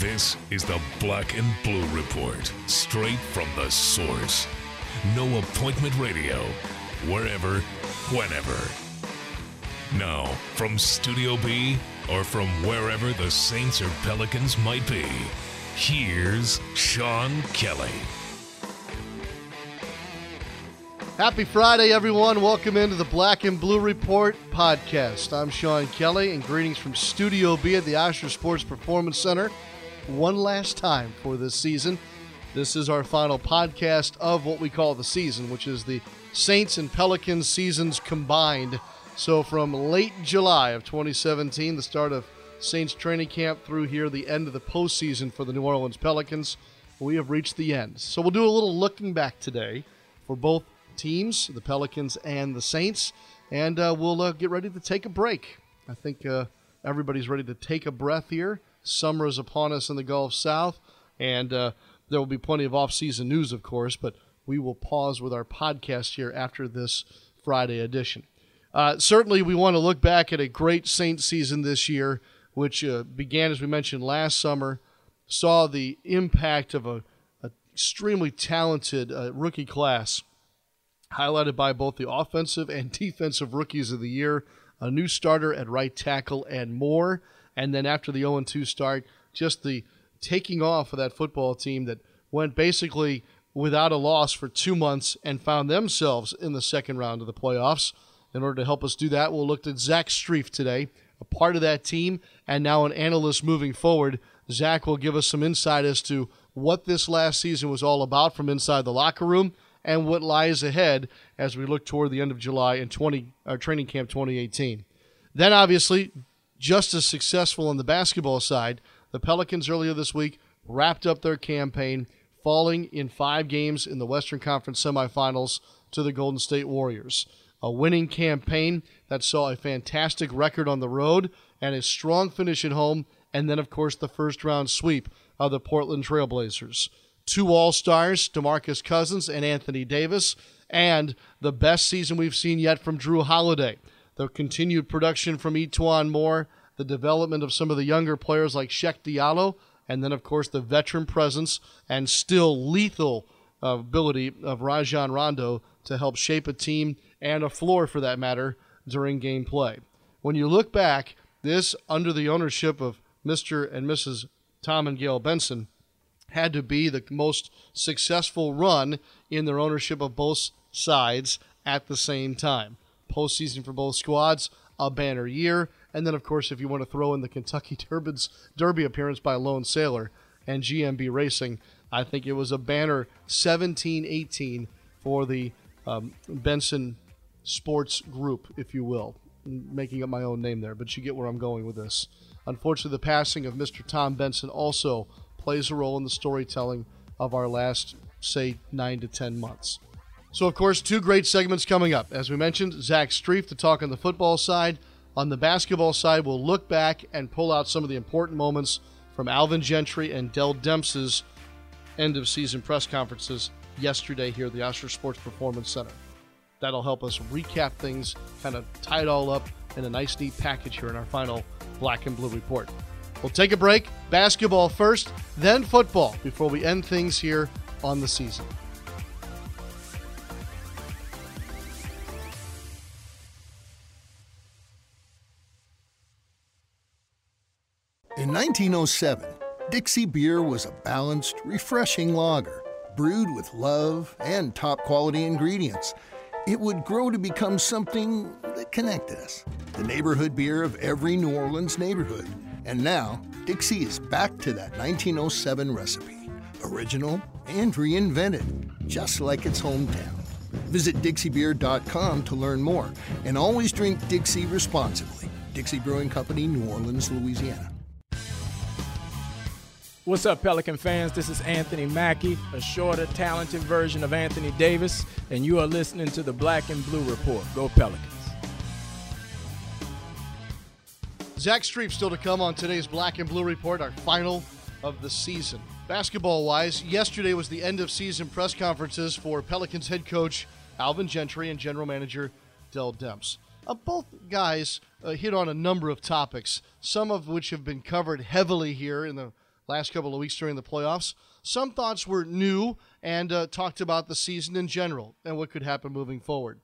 This is the Black and Blue Report, straight from the source. No appointment radio, wherever, whenever. Now, from Studio B or from wherever the Saints or Pelicans might be, here's Sean Kelly. Happy Friday, everyone. Welcome into the Black and Blue Report podcast. I'm Sean Kelly, and greetings from Studio B at the Ochsner Sports Performance Center. One last time for this season. This is our final podcast of what we call the season, which is the Saints and Pelicans seasons combined. So, from late July of 2017, the start of Saints training camp, through here, the end of the postseason for the New Orleans Pelicans, we have reached the end. So, we'll do a little looking back today for both teams, the Pelicans and the Saints, and uh, we'll uh, get ready to take a break. I think uh, everybody's ready to take a breath here. Summer is upon us in the Gulf South, and uh, there will be plenty of off-season news, of course, but we will pause with our podcast here after this Friday edition. Uh, certainly, we want to look back at a great Saints season this year, which uh, began, as we mentioned, last summer, saw the impact of a, a extremely talented rookie class highlighted by both the offensive and defensive rookies of the year, a new starter at right tackle, and more. And then after the 0 2 start, just the taking off of that football team that went basically without a loss for two months and found themselves in the second round of the playoffs. In order to help us do that, we'll look at Zach Strief today, a part of that team and now an analyst moving forward. Zach will give us some insight as to what this last season was all about from inside the locker room and what lies ahead as we look toward the end of July and 20 uh, training camp 2018. Then obviously, just as successful on the basketball side, the Pelicans earlier this week wrapped up their campaign, falling in five games in the Western Conference semifinals to the Golden State Warriors. A winning campaign that saw a fantastic record on the road and a strong finish at home, and then, of course, the first round sweep of the Portland Trailblazers two All Stars, DeMarcus Cousins and Anthony Davis, and the best season we've seen yet from Jrue Holiday. The continued production from E'Twaun Moore, the development of some of the younger players like Cheick Diallo, and then, of course, the veteran presence and still lethal ability of Rajon Rondo to help shape a team and a floor, for that matter, during game play. When you look back, this under the ownership of Mr. and Mrs. Tom and Gayle Benson had to be the most successful run in their ownership of both sides at the same time. Postseason for both squads, a banner year, and then of course if you want to throw in the Kentucky Derby's Derby appearance by Lone Sailor and GMB Racing, I think it was a banner 17-18 for the um, Benson Sports Group, if you will. I'm making up my own name there, but you get where I'm going with this. Unfortunately, the passing of Mr. Tom Benson also plays a role in the storytelling of our last, say, nine to 10 months. So, of course, two great segments coming up. As we mentioned, Zach Strief to talk on the football side. On the basketball side, we'll look back and pull out some of the important moments from Alvin Gentry and Dell Demps' end of season press conferences yesterday here at the Ochsner Sports Performance Center. That'll help us recap things, kind of tie it all up in a nice, neat package here in our final Black and Blue report. We'll take a break. Basketball first, then football before we end things here on the season. 1907, Dixie beer was a balanced, refreshing lager brewed with love and top quality ingredients. It would grow to become something that connected us the neighborhood beer of every New Orleans neighborhood and now, Dixie is back to that 1907 recipe. Original and reinvented, just like its hometown. Visit DixieBeer.com to learn more, and always drink Dixie responsibly. Dixie Brewing Company, New Orleans, Louisiana. What's up, Pelican fans? This is Anthony Mackey, a shorter, talented version of Anthony Davis, and you are listening to the Black and Blue Report. Go Pelicans. Zach Strief still to come on today's Black and Blue Report, our final of the season. Basketball wise, yesterday was the end of season press conferences for Pelicans head coach Alvin Gentry and general manager Dell Demps. Uh, both guys uh, hit on a number of topics, some of which have been covered heavily here in the last couple of weeks during the playoffs. Some thoughts were new and uh, talked about the season in general and what could happen moving forward.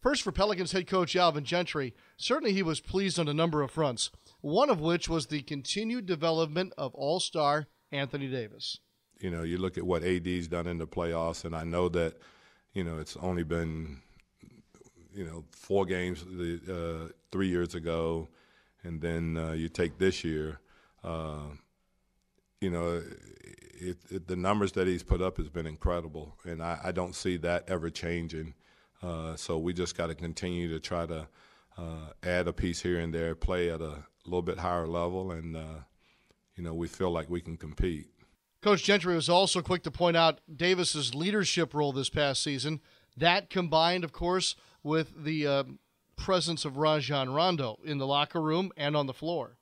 First, for Pelicans head coach Alvin Gentry, certainly he was pleased on a number of fronts, one of which was the continued development of all star Anthony Davis. You know, you look at what AD's done in the playoffs, and I know that, you know, it's only been, you know, four games uh, three years ago, and then uh, you take this year. Uh, you know, it, it, the numbers that he's put up has been incredible, and I, I don't see that ever changing. Uh, so we just got to continue to try to uh, add a piece here and there, play at a little bit higher level, and uh, you know we feel like we can compete. Coach Gentry was also quick to point out Davis's leadership role this past season. That combined, of course, with the uh, presence of Rajon Rondo in the locker room and on the floor.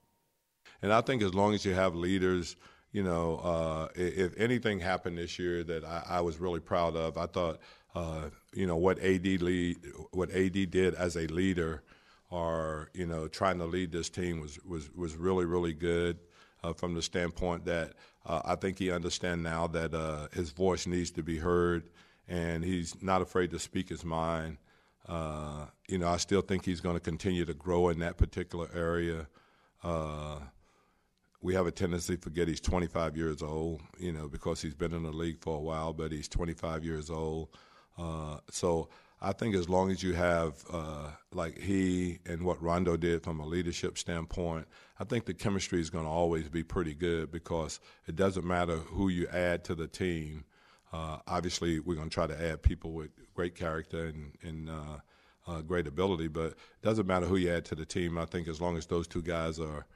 And I think as long as you have leaders, you know, uh, if anything happened this year that I, I was really proud of, I thought uh, you know what AD lead, what AD did as a leader, or you know trying to lead this team was was was really really good uh, from the standpoint that uh, I think he understands now that uh, his voice needs to be heard, and he's not afraid to speak his mind. Uh, you know, I still think he's going to continue to grow in that particular area we have a tendency to forget he's 25 years old, you know, because he's been in the league for a while, but he's 25 years old. Uh, so I think as long as you have uh, like he and what Rondo did from a leadership standpoint, I think the chemistry is going to always be pretty good because it doesn't matter who you add to the team. Uh, obviously, we're going to try to add people with great character and, and uh, uh, great ability, but it doesn't matter who you add to the team. I think as long as those two guys are,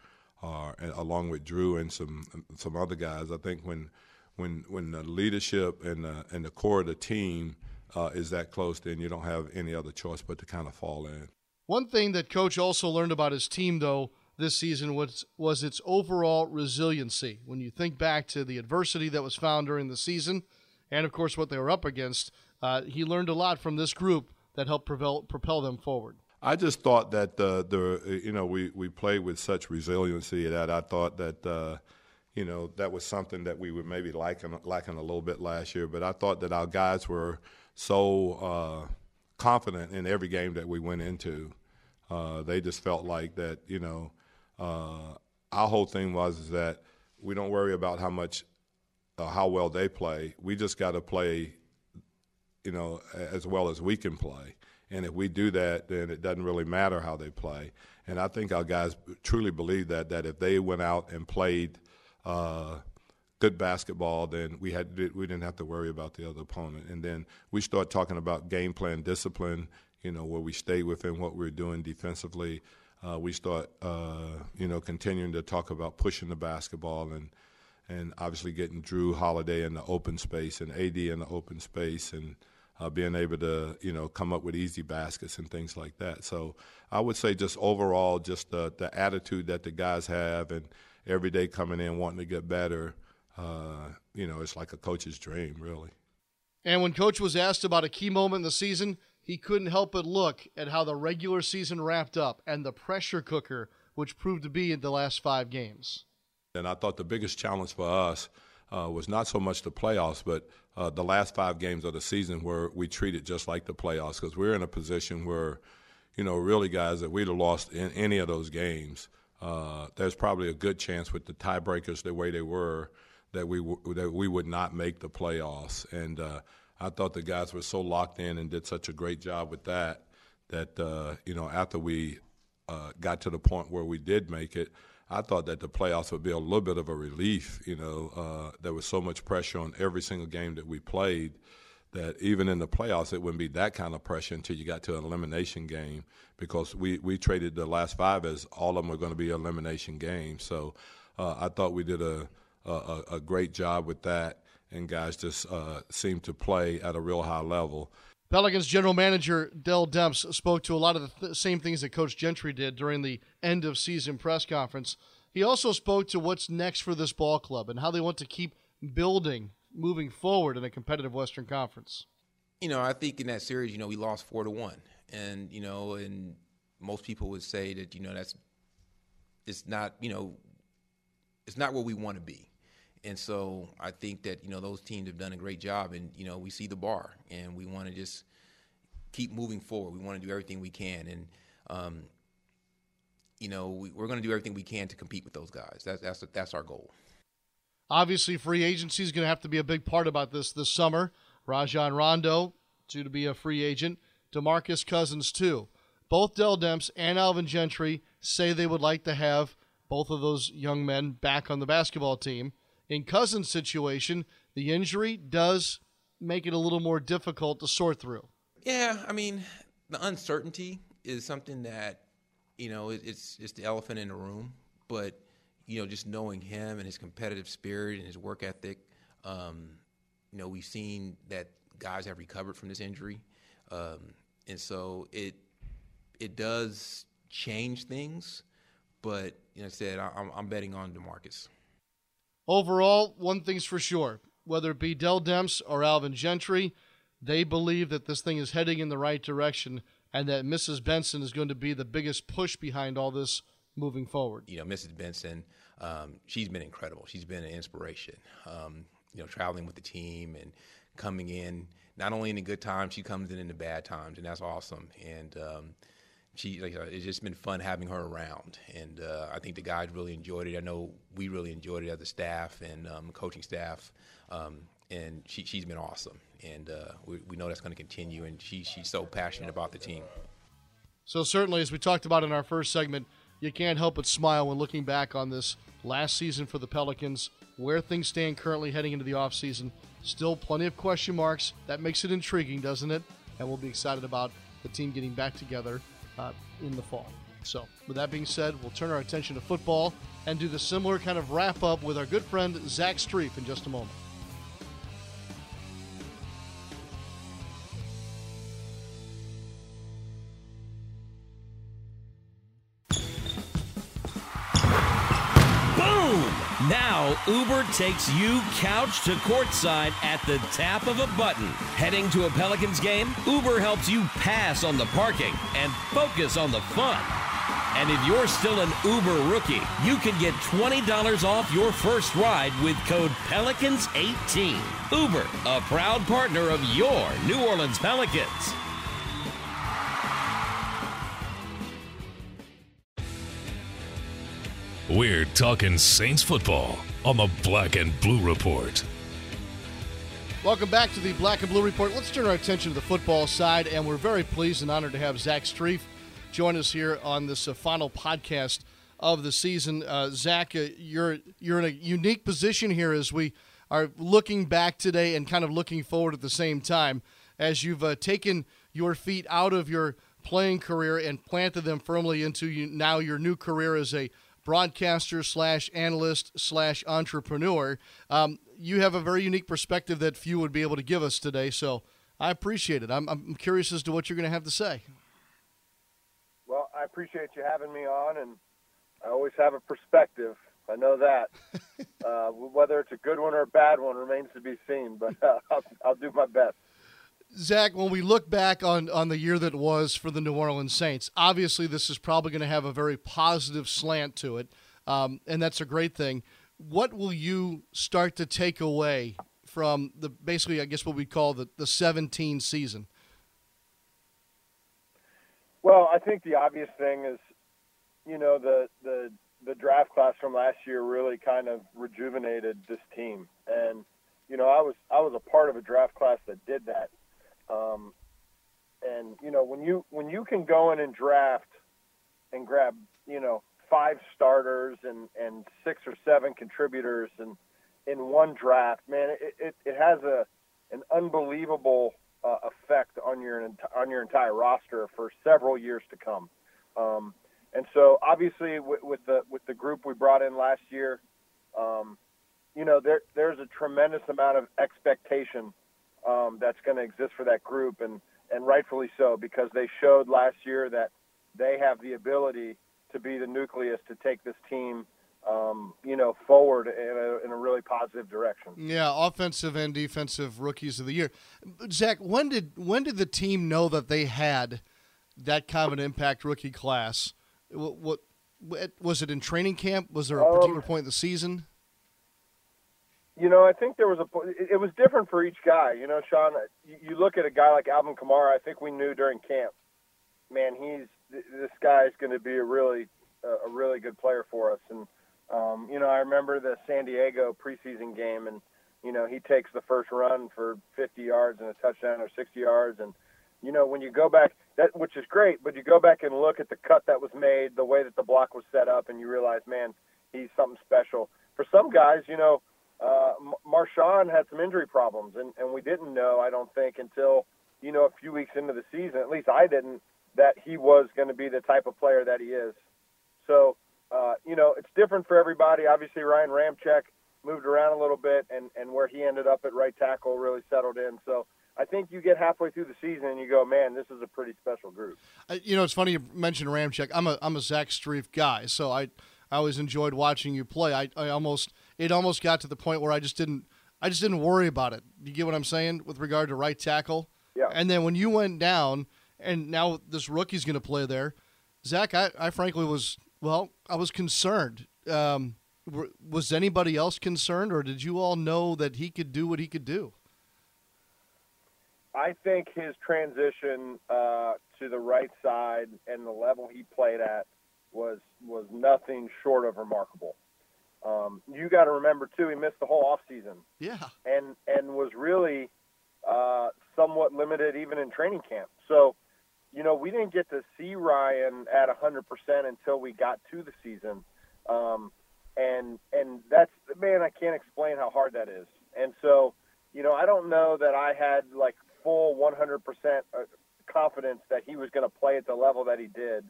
are along with Jrue and some some other guys, I think when when when the leadership and the, and the core of the team – uh, is that close, then you don't have any other choice but to kind of fall in. One thing that coach also learned about his team, though, this season was was its overall resiliency. When you think back to the adversity that was found during the season, and of course what they were up against, uh, he learned a lot from this group that helped propel, propel them forward. I just thought that the the you know we we played with such resiliency that I thought that. Uh, you know that was something that we were maybe lacking lacking a little bit last year, but I thought that our guys were so uh, confident in every game that we went into. Uh, they just felt like that, you know, uh, our whole thing was that we don't worry about how much, uh, how well they play. We just got to play, you know, as well as we can play. And if we do that, then it doesn't really matter how they play. And I think our guys truly believe that that if they went out and played uh, good basketball, then we had we didn't have to worry about the other opponent. And then we start talking about game plan discipline. You know, where we stay within what we're doing defensively. Uh, we start, uh, you know, continuing to talk about pushing the basketball and and obviously getting Jrue Holiday in the open space and AD in the open space and uh, being able to, you know, come up with easy baskets and things like that. So I would say just overall, just the, the attitude that the guys have and every day coming in wanting to get better uh, you know, it's like a coach's dream, really. And when coach was asked about a key moment in the season, he couldn't help but look at how the regular season wrapped up and the pressure cooker, which proved to be in the last five games. And I thought the biggest challenge for us uh, was not so much the playoffs, but uh, the last five games of the season where we treated just like the playoffs because we're in a position where, you know, really, guys, that we'd have lost in any of those games, uh, there's probably a good chance with the tiebreakers the way they were that we w- that we would not make the playoffs. And uh, I thought the guys were so locked in and did such a great job with that that uh, you know after we uh, got to the point where we did make it. I thought that the playoffs would be a little bit of a relief. You know, uh, there was so much pressure on every single game that we played that even in the playoffs it wouldn't be that kind of pressure until you got to an elimination game because we, we traded the last five as all of them were going to be elimination games. So uh, I thought we did a a, a great job with that, and guys just uh, seem to play at a real high level. Pelicans general manager Dell Demps spoke to a lot of the th- same things that Coach Gentry did during the end of season press conference. He also spoke to what's next for this ball club and how they want to keep building moving forward in a competitive Western Conference. You know, I think in that series, you know, we lost four to one, and you know, and most people would say that you know that's it's not you know it's not where we want to be And so I think that you know those teams have done a great job, and you know we see the bar, and we want to just keep moving forward. We want to do everything we can, and um, you know we, are going to do everything we can to compete with those guys. That's that's that's our goal. Obviously, free agency is going to have to be a big part about this this summer. Rajon Rondo due to be a free agent. DeMarcus Cousins too. Both Dell Demps and Alvin Gentry say they would like to have both of those young men back on the basketball team. In Cousins' situation, the injury does make it a little more difficult to sort through. Yeah, I mean, the uncertainty is something that you know it's it's the elephant in the room. But you know, just knowing him and his competitive spirit and his work ethic, um, you know, we've seen that guys have recovered from this injury, um, and so it it does change things. But you know, I said I'm, I'm betting on DeMarcus. Overall, one thing's for sure: whether it be Dell Demps or Alvin Gentry, they believe that this thing is heading in the right direction and that Mrs. Benson is going to be the biggest push behind all this moving forward. You know, Mrs. Benson, um, she's been incredible. She's been an inspiration. Um, you know, traveling with the team and coming in not only in the good times, she comes in in the bad times, and that's awesome. And um, she, like, uh, it's just been fun having her around. And uh, I think the guys really enjoyed it. I know we really enjoyed it as a staff and um, coaching staff. Um, and she, she's been awesome. And uh, we, we know that's going to continue. And she, she's so passionate about the team. So certainly, as we talked about in our first segment, you can't help but smile when looking back on this last season for the Pelicans, where things stand currently heading into the offseason. Still plenty of question marks. That makes it intriguing, doesn't it? And we'll be excited about the team getting back together uh, in the fall. So, with that being said, we'll turn our attention to football and do the similar kind of wrap up with our good friend Zach Strief in just a moment. Now, Uber takes you couch to courtside at the tap of a button. Heading to a Pelicans game? Uber helps you pass on the parking and focus on the fun. And if you're still an Uber rookie, you can get $20 off your first ride with code Pelicans18. Uber, a proud partner of your New Orleans Pelicans. We're talking Saints football on the Black and Blue Report. Welcome back to the Black and Blue Report. Let's turn our attention to the football side, and we're very pleased and honored to have Zach Strief join us here on this uh, final podcast of the season. Uh, Zach, uh, you're you're in a unique position here as we are looking back today and kind of looking forward at the same time as you've uh, taken your feet out of your playing career and planted them firmly into you, now your new career as a broadcaster slash analyst slash entrepreneur. Um, you have a very unique perspective that few would be able to give us today. So I appreciate it. I'm, I'm curious as to what you're going to have to say. Well, I appreciate you having me on, and I always have a perspective. I know that. uh, whether it's a good one or a bad one remains to be seen, but uh, I'll, I'll do my best. Zach, when we look back on, on the year that was for the New Orleans Saints, obviously this is probably going to have a very positive slant to it, um, and that's a great thing. What will you start to take away from the basically, I guess, what we call the, the 17 season? Well, I think the obvious thing is, you know, the the the draft class from last year really kind of rejuvenated this team, and you know, I was I was a part of a draft class that did that um, and you know when you when you can go in and draft and grab you know five starters and and six or seven contributors and in one draft, man, it it, it has a an unbelievable uh, effect on your on your entire roster for several years to come. Um, and so, obviously, with, with, the with the group we brought in last year, um, you know, there there's a tremendous amount of expectation um, that's going to exist for that group, and and rightfully so because they showed last year that they have the ability to be the nucleus to take this team. Um, you know, forward in a, in a really positive direction. Yeah, offensive and defensive rookies of the year. Zach, when did when did the team know that they had that kind of an impact rookie class? What, what was it in training camp? Was there a particular um, point in the season? You know, I think there was a. It was different for each guy. You know, Sean. You look at a guy like Alvin Kamara. I think we knew during camp, man, he's this guy is going to be a really a really good player for us. And um, you know, I remember the San Diego preseason game, and you know, he takes the first run for 50 yards and a touchdown or 60 yards, and you know, when you go back, that which is great, but you go back and look at the cut that was made, the way that the block was set up, and you realize, man, he's something special. For some guys, you know uh, Marshon had some injury problems, and, and we didn't know, I don't think, until you know a few weeks into the season. At least I didn't that he was going to be the type of player that he is. So uh, you know, it's different for everybody. Obviously, Ryan Ramczyk moved around a little bit, and and where he ended up at right tackle really settled in. So. I think you get halfway through the season and you go, man, this is a pretty special group. You know, it's funny you mentioned Ramczyk. I'm a I'm a Zach Strief guy, so I I always enjoyed watching you play. I, I almost it almost got to the point where I just didn't I just didn't worry about it. You get what I'm saying with regard to right tackle? Yeah. And then when you went down and now this rookie's going to play there, Zach, I, I frankly was well, I was concerned. Um, was anybody else concerned, or did you all know that he could do what he could do? I think his transition uh, to the right side and the level he played at was was nothing short of remarkable. Um, you got to remember too, he missed the whole off season. Yeah, and and was really uh, somewhat limited even in training camp. So, you know, we didn't get to see Ryan at 100% until we got to the season. Um, and and that's man, I can't explain how hard that is. And so, you know, I don't know that I had like full 100% uh, confidence that he was going to play at the level that he did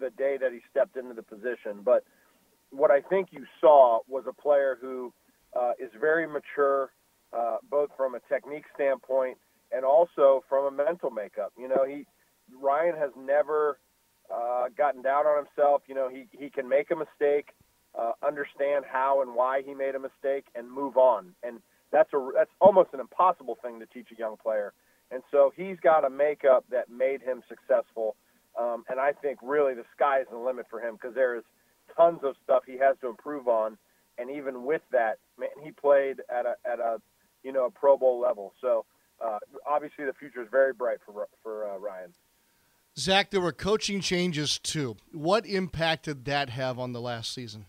the day that he stepped into the position. But what I think you saw was a player who uh, is very mature, uh, both from a technique standpoint and also from a mental makeup. You know, he Ryan has never uh, gotten down on himself. You know, he he can make a mistake, uh, understand how and why he made a mistake, and move on. And that's a that's almost an impossible thing to teach a young player. And so he's got a makeup that made him successful um, and I think really the sky is the limit for him because there is tons of stuff he has to improve on. And even with that, man, he played at a at a you know a Pro Bowl level. So uh, obviously the future is very bright for for uh, Ryan. Zach, there were coaching changes too. What impact did that have on the last season?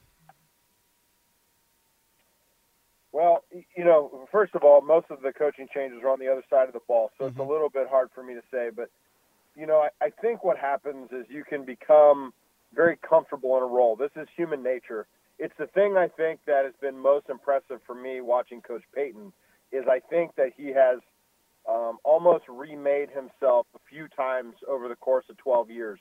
Well, you know, first of all, most of the coaching changes are on the other side of the ball, so mm-hmm. it's a mm-hmm. little bit hard for me to say. But you know, I, I think what happens is you can become very comfortable in a role. This is human nature. It's the thing I think that has been most impressive for me watching Coach Payton is I think that he has um, almost remade himself a few times over the course of 12 years,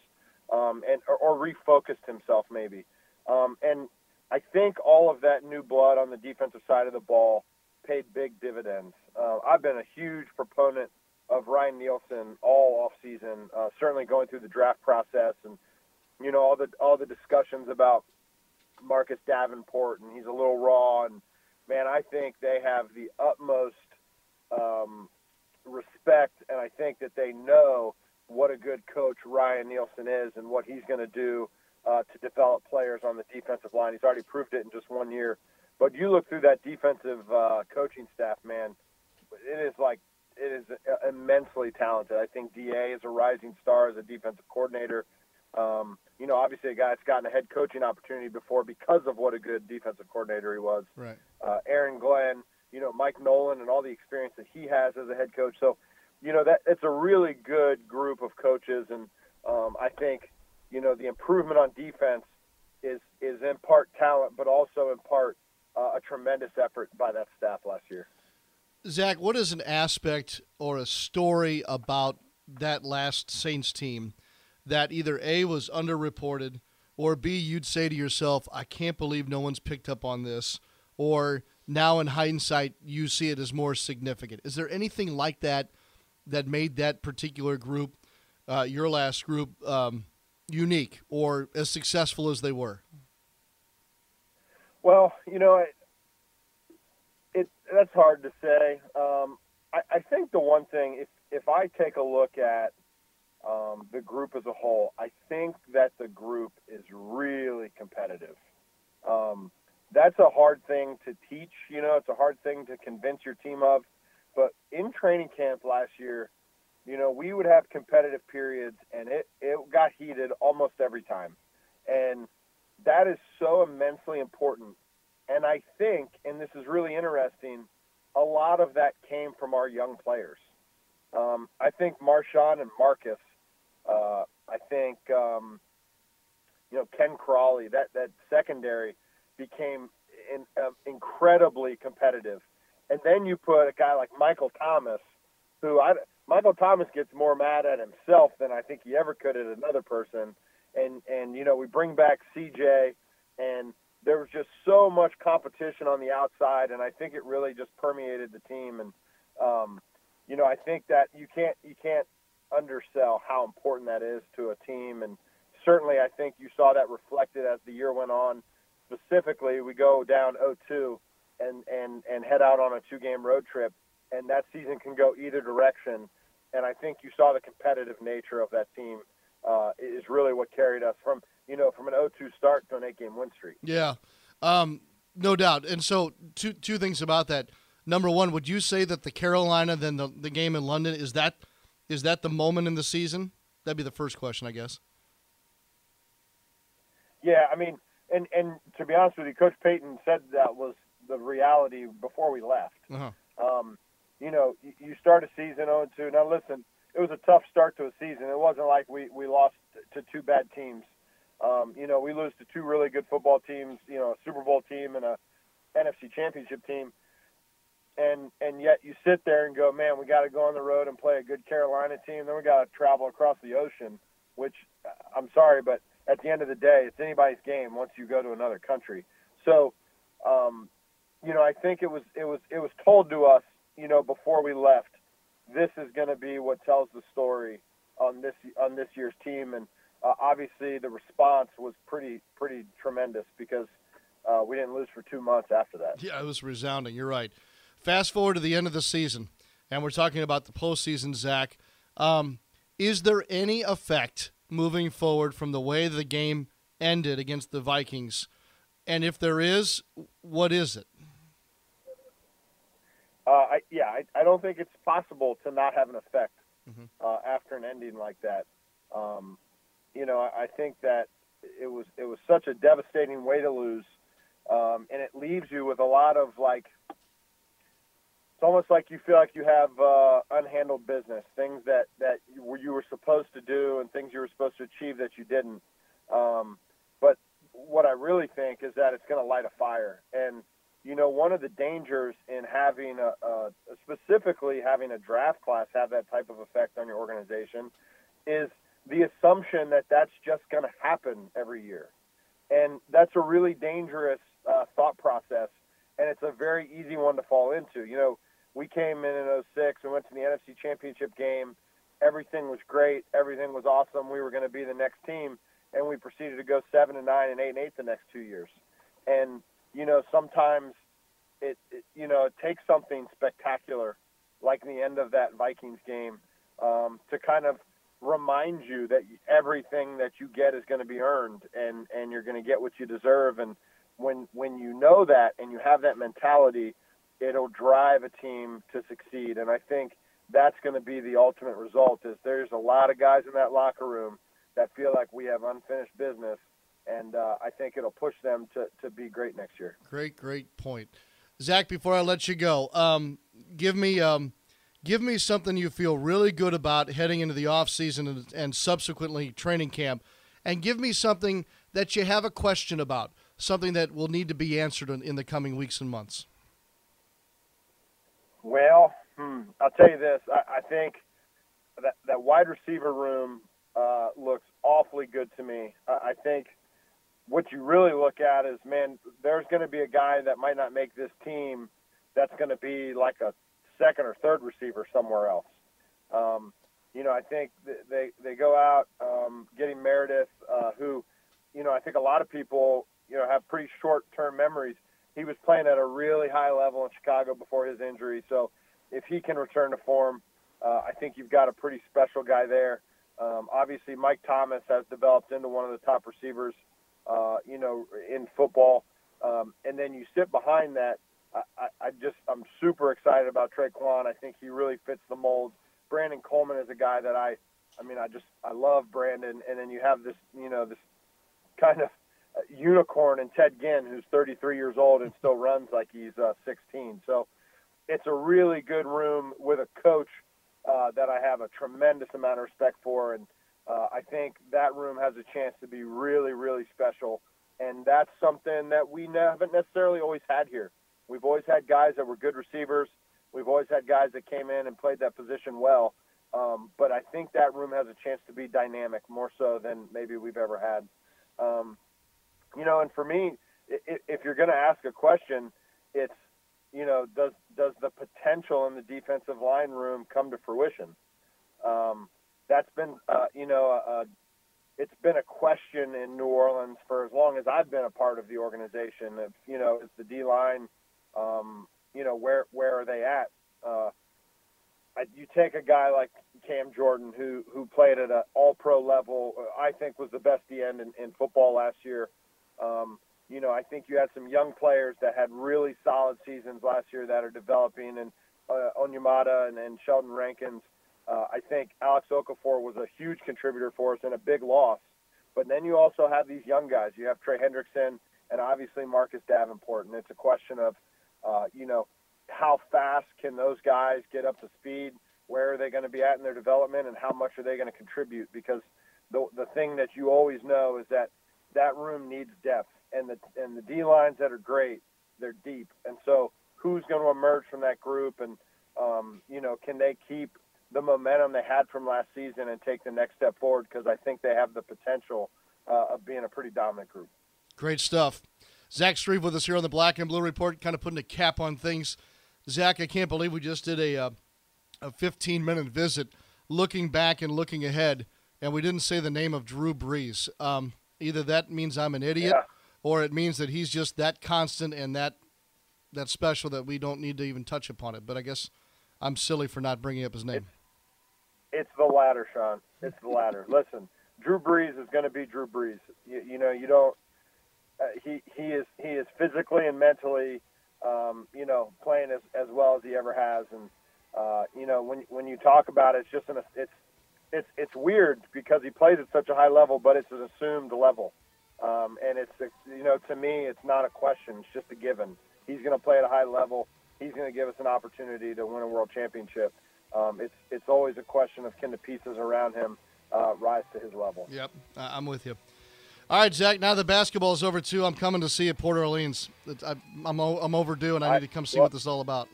um, and or, or, refocused himself maybe. Um, and I think all of that new blood on the defensive side of the ball paid big dividends. Uh, I've been a huge proponent of Ryan Nielsen all off season. Uh, certainly going through the draft process and you know all the all the discussions about Marcus Davenport and he's a little raw and man, I think they have the utmost um, respect and I think that they know what a good coach Ryan Nielsen is and what he's going to do uh, to develop players on the defensive line. He's already proved it in just one year. But you look through that defensive uh, coaching staff, man, it is like it is immensely talented. I think Da is a rising star as a defensive coordinator. Um, you know, obviously a guy that's gotten a head coaching opportunity before because of what a good defensive coordinator he was. Right. Uh, Aaron Glenn, you know, Mike Nolan, and all the experience that he has as a head coach. So, you know, that it's a really good group of coaches, and um, I think, you know, the improvement on defense is is in part talent, but also in part uh, a tremendous effort by that staff last year. Zach, what is an aspect or a story about that last Saints team that either A was underreported or B you'd say to yourself, I can't believe no one's picked up on this or now in hindsight you see it as more significant. Is there anything like that that made that particular group, uh, your last group, um, unique or as successful as they were? Well, you know, it that's hard to say. Um, I, I think the one thing, if if I take a look at um, the group as a whole, I think that the group is really competitive. Um, that's a hard thing to teach. You know, it's a hard thing to convince your team of. But in training camp last year, you know, we would have competitive periods, and it it got heated almost every time, and that is so immensely important. And I think, and this is really interesting, a lot of that came from our young players. Um, I think Marshon and Marcus. Uh, I think um, you know Ken Crawley. That that secondary became in, uh, incredibly competitive, and then you put a guy like Michael Thomas, who I Michael Thomas gets more mad at himself than I think he ever could at another person, and and you know we bring back CJ, and there was just so much competition on the outside, and I think it really just permeated the team, and um, you know I think that you can't you can't undersell how important that is to a team, and certainly I think you saw that reflected as the year went on specifically, we go down 0-2 and and and head out on a two-game road trip, and that season can go either direction. And I think you saw the competitive nature of that team uh, is really what carried us from you know from an 0-2 start to an eight-game win streak. Yeah, um, no doubt. And so two two things about that. Number one, would you say that the Carolina then the, the game in London is that is that the moment in the season? That'd be the first question, I guess. Yeah, I mean, and and to be honest with you, Coach Payton said that was the reality before we left. Uh-huh. Um, you know, you, you start a season 0 2. Now, listen, it was a tough start to a season. It wasn't like we, we lost to two bad teams. Um, you know, we lose to two really good football teams, you know, a Super Bowl team and a NFC championship team. And and yet you sit there and go, man, we got to go on the road and play a good Carolina team. Then we got to travel across the ocean, which uh, I'm sorry, but at the end of the day, it's anybody's game once you go to another country. So, um, you know, I think it was it was it was told to us, you know, before we left, this is going to be what tells the story on this on this year's team, and uh, obviously the response was pretty pretty tremendous because uh, we didn't lose for two months after that. Yeah, it was resounding. You're right. Fast forward to the end of the season, and we're talking about the postseason. Zach, um, is there any effect moving forward from the way the game ended against the Vikings? And if there is, what is it? Uh, I, yeah, I, I, don't think it's possible to not have an effect mm-hmm. uh, after an ending like that. Um, you know, I, I, think that it was it was such a devastating way to lose, um, and it leaves you with a lot of like it's almost like you feel like you have uh, unhandled business, things that that you, you, were supposed to do and things you were supposed to achieve that you didn't. Um, but what I really think is that it's going to light a fire, and you know, one of the dangers in having a, a specifically having a draft class have that type of effect on your organization is the assumption that that's just going to happen every year, and that's a really dangerous uh, thought process and it's a very easy one to fall into. You know, we came in in 06 and went to the NFC Championship game. Everything was great. Everything was awesome. We were going to be the next team, and we proceeded to go seven and nine and eight and eight the next two years. And you know, sometimes it, it you know it takes something spectacular, like the end of that Vikings game, um, to kind of remind you that everything that you get is going to be earned, and and you're going to get what you deserve. And when when you know that and you have that mentality it'll drive a team to succeed. And I think that's going to be the ultimate result. Is there's a lot of guys in that locker room that feel like we have unfinished business, and uh, I think it'll push them to to be great next year. Great, great point, Zach. Before I let you go, um, give me. Um, give me something you feel really good about heading into the off season and, and subsequently training camp, and give me something that you have a question about, something that will need to be answered in, in the coming weeks and months. Well, hmm, I'll tell you this. I, I think that that wide receiver room uh, looks awfully good to me. I, I think what you really look at is, man, there's going to be a guy that might not make this team. That's going to be like a second or third receiver somewhere else. Um, you know, I think they they go out um, getting Meredith, uh, who, you know, I think a lot of people, you know, have pretty short term memories he was playing at a really high level in Chicago before his injury. So if he can return to form, uh, I think you've got a pretty special guy there. Um, obviously, Mike Thomas has developed into one of the top receivers, uh, you know, in football. Um, and then you sit behind that. I, I, I just I'm super excited about Trey Tre'Quan. I think he really fits the mold. Brandon Coleman is a guy that I, I mean, I just I love Brandon. And then you have this, you know, this kind of unicorn in Ted Ginn, who's 33 years old and still runs like he's uh, 16. So it's a really good room with a coach uh, that I have a tremendous amount of respect for, and uh, I think that room has a chance to be really, really special. And that's something that we haven't necessarily always had here. We've always had guys that were good receivers. We've always had guys that came in and played that position well. Um, but I think that room has a chance to be dynamic more so than maybe we've ever had. Um, you know, and for me, if, you're going to ask a question, it's you know, does does the potential in the defensive line room come to fruition? Um, that's been, uh, you know, uh, it's been a question in New Orleans for as long as I've been a part of the organization. You know, is the D line, um, you know, where where are they at? Uh, you take a guy like Cam Jordan, who who played at an All Pro level, uh, I think was the best D end in, in football last year. Um, you know, I think you had some young players that had really solid seasons last year that are developing, and uh, Onyemata and, and Sheldon Rankins. Uh, I think Alex Okafor was a huge contributor for us and a big loss. But then you also have these young guys. You have Trey Hendrickson and obviously Marcus Davenport, and it's a question of, uh, you know, how fast can those guys get up to speed? Where are they going to be at in their development, and how much are they going to contribute? Because the the thing that you always know is that that room needs depth and the and the D lines that are great, they're deep. And so, who's going to emerge from that group, and um, you know, can they keep the momentum they had from last season and take the next step forward? Because I think they have the potential uh, of being a pretty dominant group. Great stuff. Zach Strief with us here on the Black and Blue Report, kind of putting a cap on things. Zach, I can't believe we just did a uh, a 15 minute visit, looking back and looking ahead, and we didn't say the name of Drew Brees. Um, either that means I'm an idiot. Yeah or it means that he's just that constant and that that special that we don't need to even touch upon it. But I guess I'm silly for not bringing up his name. It's, it's the latter, Sean. It's the latter. Listen, Drew Brees is going to be Drew Brees. You, you know, you don't. Uh, he he is he is physically and mentally, um, you know, playing as as well as he ever has. And uh, you know, when when you talk about it, it's just an it's it's it's weird because he plays at such a high level, but it's an assumed level. Um, and it's, you know, to me, it's not a question. It's just a given. He's going to play at a high level. He's going to give us an opportunity to win a world championship. Um, it's, it's always a question of can the pieces around him uh, rise to his level. Yep, I'm with you. All right, Zach. Now the basketball is over too. I'm coming to see you at Port Orleans. I'm, I'm, overdue, and I need to come see what this is all about.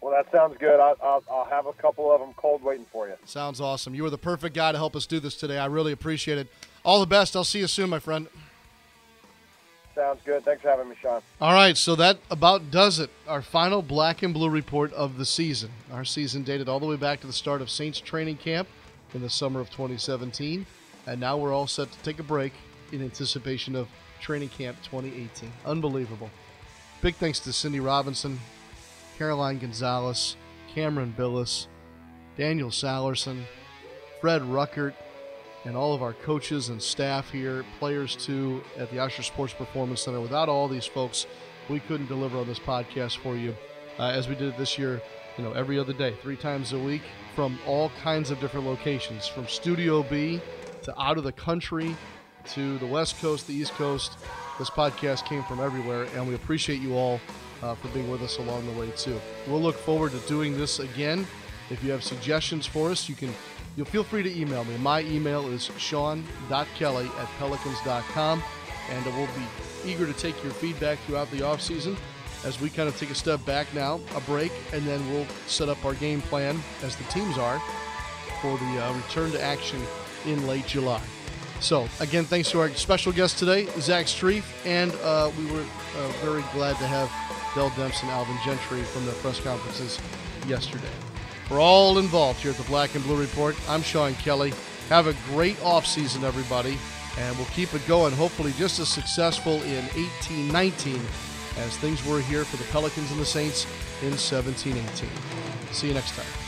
Well, that sounds good. I'll, I'll, I'll, have a couple of them cold waiting for you. Sounds awesome. You were the perfect guy to help us do this today. I really appreciate it. All the best. I'll see you soon, my friend. Sounds good. Thanks for having me, Sean. All right, so that about does it. Our final black and blue report of the season. Our season dated all the way back to the start of Saints training camp in the summer of 2017. And now we're all set to take a break in anticipation of training camp 2018. Unbelievable. Big thanks to Cindy Robinson, Caroline Gonzalez, Cameron Billis, Daniel Salerson, Fred Ruckert, and all of our coaches and staff here, players too, at the Ochsner Sports Performance Center. Without all these folks, we couldn't deliver on this podcast for you uh, as we did this year, you know, every other day, three times a week, from all kinds of different locations, from Studio B to out of the country to the West Coast, the East Coast. This podcast came from everywhere, and we appreciate you all uh, for being with us along the way too. We'll look forward to doing this again. If you have suggestions for us, you can You'll feel free to email me. My email is sean.kelly at pelicans.com, and we'll be eager to take your feedback throughout the off season as we kind of take a step back now, a break, and then we'll set up our game plan as the teams are for the uh, return to action in late July. So, again, thanks to our special guest today, Zach Strief, and uh, we were uh, very glad to have Dell Demps and Alvin Gentry from the press conferences yesterday. For all involved here at the Black and Blue Report, I'm Sean Kelly. Have a great off season, everybody, and we'll keep it going. Hopefully, just as successful in 1819 as things were here for the Pelicans and the Saints in 1718. See you next time.